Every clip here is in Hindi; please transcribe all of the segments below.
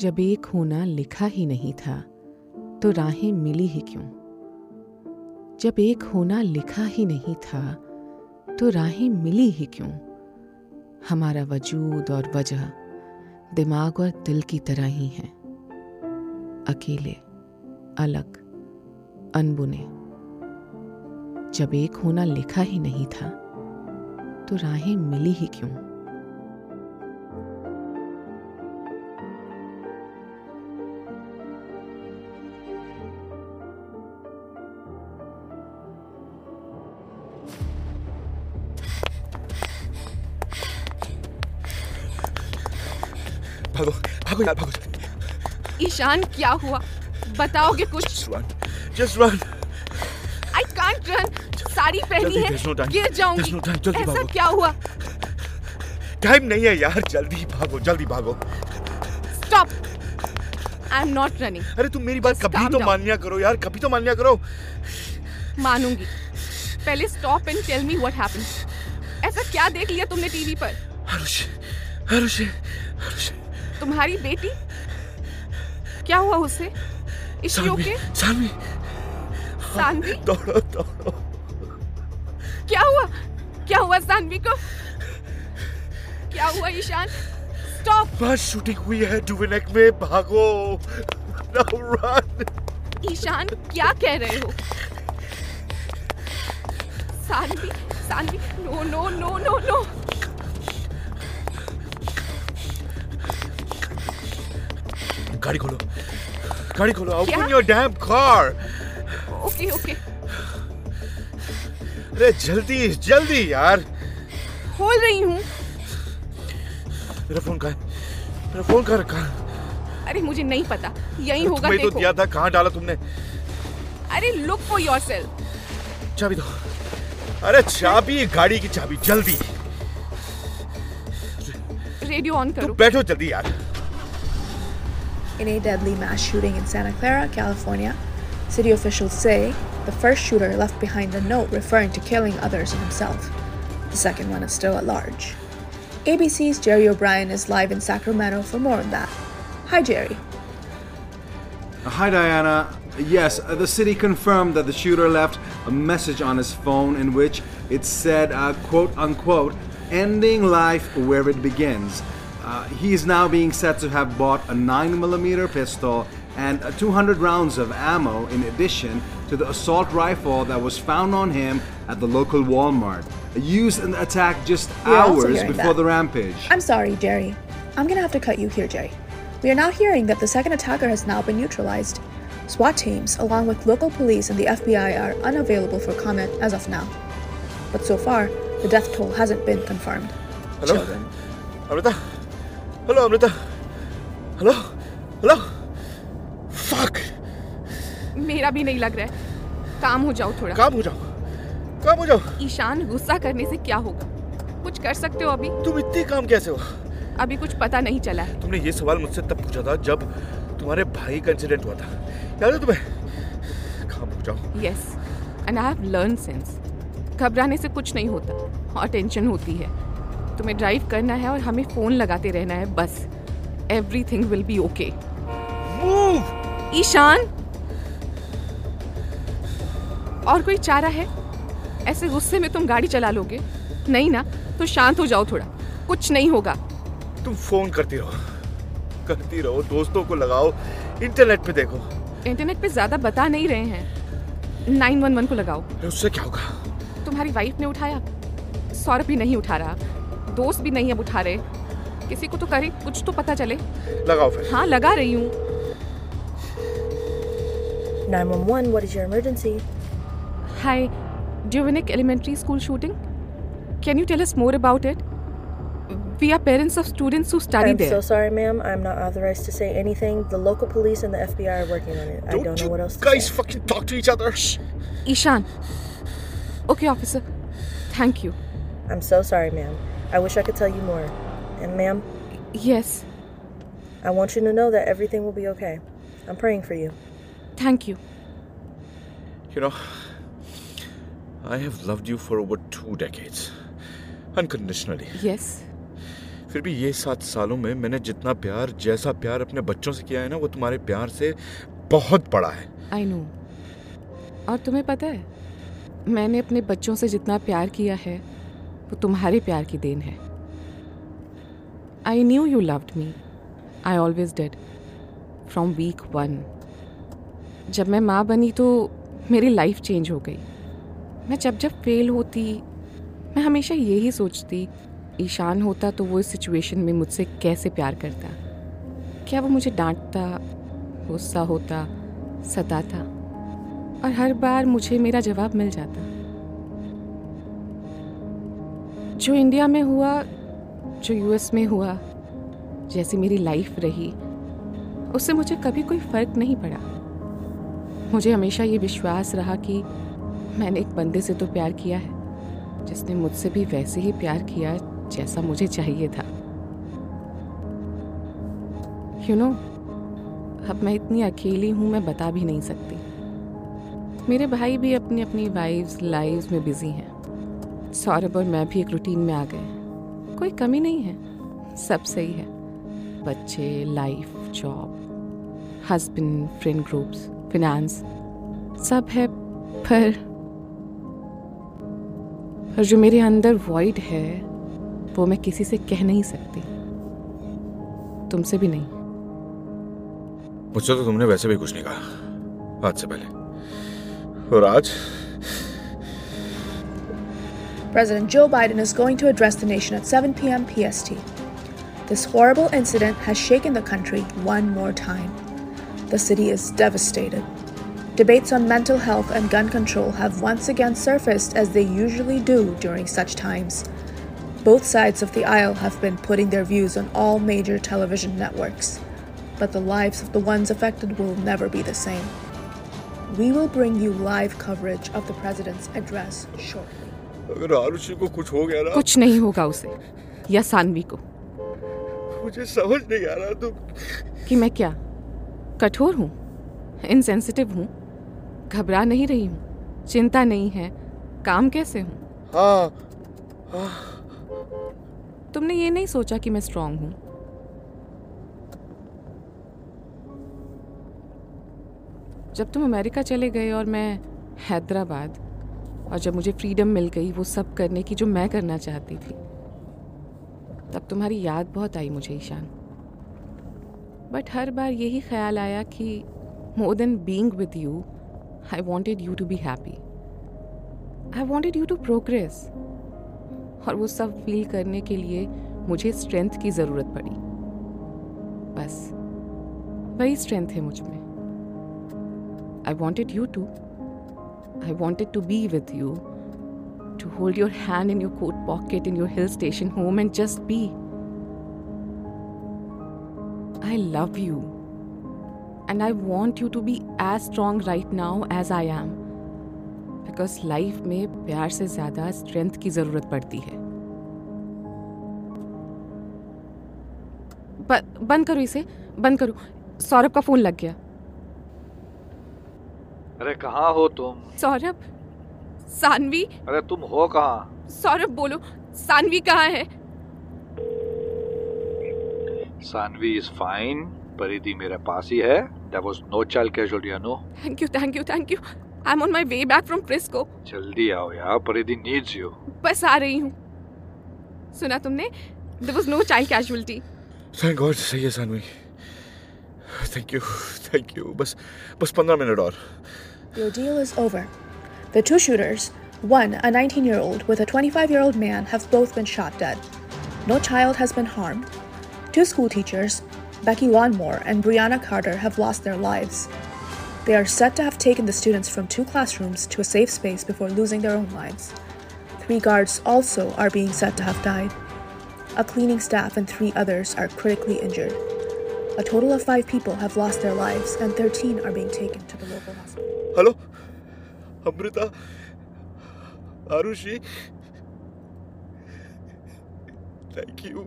जब एक होना लिखा ही नहीं था तो राहें मिली ही क्यों? जब एक होना लिखा ही नहीं था तो राहें मिली ही क्यों? हमारा वजूद और वजह दिमाग और दिल की तरह ही हैं। अकेले, अलग, अनबुने। जब एक होना लिखा ही नहीं था तो राहें मिली ही क्यों? भागो भागो यार भागो। ईशान क्या हुआ? बताओगे कुछ? Just run just run I can't run sari पहनी है। no time. गिर जाऊँगी। There's no ऐसा। क्या हुआ? टाइम नहीं है यार जल्दी भागो जल्दी भागो। Stop I am not running अरे तुम मेरी बात कभी तो मान लिया करो यार कभी तो मान लिया करो। मानूँगी। पहले stop and tell me what happened ऐसा क्या देख लिया तुमने टीवी पर? हरुष हरुष हरुष। तुम्हारी बेटी? क्या हुआ उसे? सानवी सानवी। दौड़ो दौड़ो। क्या हुआ? क्या हुआ सानवी को? क्या हुआ ईशान? स्टॉप बस शूटिंग हुई है डुवेनेक में। भागो। नाउ रन ईशान क्या कह रहे हो? Saanvi Saanvi no no no no no. गाड़ी खोलो। गाड़ी खोलो। Open your damn car okay okay अरे जल्दी जल्दी यार। खोल रही हूँ। मेरा फ़ोन कहाँ है? मेरा फ़ोन कहाँ रखा? अरे मुझे नहीं पता। यही होगा तुम्हें तो दिया था कहाँ डाला तुमने? अरे लुक फॉर योरसेल्फ चाबी दो। अरे चाबी गाड़ी की चाबी जल्दी। रेडियो ऑन करो। बैठो जल्दी यार। In a deadly mass shooting in Santa Clara, California, city officials say the first shooter left behind a note referring to killing others and himself. The second one is still at large. ABC's Jerry O'Brien is live in Sacramento for more on that. Hi, Jerry. Hi, Diana. Yes, uh, the city confirmed that the shooter left a message on his phone in which it said, uh, quote unquote, ending life where it begins. Uh, he is now being said to have bought a 9mm pistol and 200 rounds of ammo in addition to the assault rifle that was found on him at the local Walmart, used in the attack just hours before that. the rampage. I'm sorry, Jerry. I'm gonna have to cut you here, Jerry. We are now hearing that the second attacker has now been neutralized. SWAT teams, along with local police and the FBI, are unavailable for comment as of now. But so far, the death toll hasn't been confirmed. Hello? Children. Hello Amrita hello hello fuck मेरा भी नहीं लग रहा है। काम हो जाओ थोड़ा। काम हो जाओ। काम हो जाओ। ईशान गुस्सा करने से क्या होगा? कुछ कर सकते हो अभी? तुम इतने काम कैसे हो? अभी कुछ पता नहीं चला है। तुमने ये सवाल मुझसे तब पूछा था जब तुम्हारे भाई का इंसिडेंट हुआ था। याद है तुम्हें? काम हो जाओ। Yes and I have learn sense घबराने से कुछ नहीं होता। और टेंशन होती है। तुम्हें ड्राइव करना है और हमें फ़ोन लगाते रहना है बस। Everything will be okay Ishaan! और कोई चारा है? ऐसे गुस्से में तुम गाड़ी चला लोगे? नहीं ना तो शांत हो जाओ थोड़ा। कुछ नहीं होगा। तुम फ़ोन करती रहो। करती रहो दोस्तों को लगाओ। इंटरनेट पे देखो। इंटरनेट पे ज़्यादा बता नहीं रहे हैं। नाइन वन वन को लगाओ। उससे क्या होगा? तुम्हारी वाइफ ने उठाया। सौरभ भी नहीं उठा रहा। दोस्त भी नहीं अब उठा रहे किसी को तो करे कुछ तो पता चले लगाओ फिर हाँ लगा रही हूँ 911, what is your emergency? Hi Juvenic Elementary School shooting? Can you tell us more about it? We are parents of students who study I'm there. so sorry, ma'am. I'm not authorized to say anything. The local police and the FBI are working on it. Don't I don't know what else to guys say. fucking talk to each other Ishan. Okay, officer. Thank you. I'm so sorry, ma'am. I wish I could tell you more. And, ma'am, Yes, I want you to know that everything will be okay. I'm praying for you. thank you. You know, I have loved you for over two decades. Unconditionally. Yes. फिर भी ये सात सालों में मैंने जितना प्यार जैसा प्यार अपने बच्चों से किया है ना वो तुम्हारे प्यार से बहुत बड़ा है आई नो और तुम्हें पता है मैंने अपने बच्चों से जितना प्यार किया है वो तुम्हारे प्यार की देन है। I knew you loved me I always dead from week one जब मैं माँ बनी तो मेरी लाइफ चेंज हो गई। मैं जब जब फेल होती, मैं हमेशा यही सोचती, ईशान होता तो वो इस सिचुएशन में मुझसे कैसे प्यार करता? क्या वो मुझे डांटता, गुस्सा होता, सताता? और हर बार मुझे मेरा जवाब मिल जाता। जो इंडिया में हुआ जो यूएस में हुआ जैसी मेरी लाइफ रही उससे मुझे कभी कोई फ़र्क नहीं पड़ा। मुझे हमेशा ये विश्वास रहा कि मैंने एक बंदे से तो प्यार किया है जिसने मुझसे भी वैसे ही प्यार किया जैसा मुझे चाहिए था। यू you नो know, अब मैं इतनी अकेली हूँ मैं बता भी नहीं सकती। मेरे भाई भी अपनी अपनी वाइफ्स लाइव्स में बिज़ी हैं। सौरभ और मैं भी एक रूटीन में आ गए कोई कमी नहीं है। सब सही है। बच्चे life job husband friend groups finance सब है। पर पर जो मेरे अंदर वॉइड है, वो मैं किसी से कह नहीं सकती। तुमसे भी नहीं। मुझसे तो तुमने वैसे भी कुछ नहीं कहा, आज से पहले। और आज President Joe Biden is going to address the nation at 7 p.m. PST. This horrible incident has shaken the country one more time. The city is devastated. Debates on mental health and gun control have once again surfaced as they usually do during such times. Both sides of the aisle have been putting their views on all major television networks, but the lives of the ones affected will never be the same. We will bring you live coverage of the president's address shortly. अगर आरुषि को कुछ हो गया ना कुछ नहीं होगा उसे या सानवी को। मुझे समझ नहीं आ रहा तुम कि मैं क्या कठोर हूँ इनसेंसिटिव हूँ घबरा नहीं रही हूँ चिंता नहीं है काम कैसे हूँ? हाँ। हाँ। तुमने ये नहीं सोचा कि मैं स्ट्रांग हूँ? जब तुम अमेरिका चले गए और मैं हैदराबाद और जब मुझे फ्रीडम मिल गई वो सब करने की जो मैं करना चाहती थी, तब तुम्हारी याद बहुत आई मुझे, ईशान। बट हर बार यही ख्याल आया कि more than being with you I wanted you to be happy I wanted you to progress और वो सब फील करने के लिए मुझे स्ट्रेंथ की ज़रूरत पड़ी। बस, वही स्ट्रेंथ है मुझमें। I wanted you to I wanted to be with you, to hold your hand in your coat pocket in your hill station home and just be. I love you. And I want you to be as strong right now as I am. Because life में प्यार से ज़्यादा स्ट्रेंथ की ज़रूरत पड़ती है बंद करो इसे बंद करो सौरभ का फ़ोन लग गया अरे कहाँ हो तुम? सौरभ सानवी। अरे तुम हो कहाँ? सौरभ बोलो सानवी कहाँ है? सानवी इज़ फाइन परिधि मेरे पास ही है। There was no child casualty no thank you thank you thank you I am on my way back from Frisco जल्दी आओ यार परिधि नीड्स यू बस आ रही हूँ। सुना तुमने? There was no child casualty thank God सही है Saanvi. Thank you, thank you. Bas, bas 15 minutter. Your deal is over. The two shooters, one, a 19 year old, with a 25 year old man, have both been shot dead. No child has been harmed. Two school teachers, Becky Wanmore and Brianna Carter, have lost their lives. They are said to have taken the students from two classrooms to a safe space before losing their own lives. Three guards also are being said to have died. A cleaning staff and three others are critically injured. A total of five people have lost their lives, and 13 are being taken to the local hospital. Hello Amrita Arushi thank you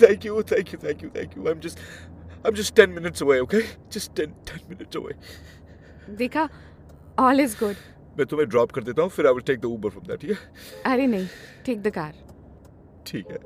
thank you thank you thank you thank you I am just I am just ten minutes away okay just ten ten minutes away देखा ऑल इज गुड मैं तुम्हें ड्रॉप कर देता हूँ फिर I will take the Uber from that ठीक है अरे नहीं टेक द कार ठीक है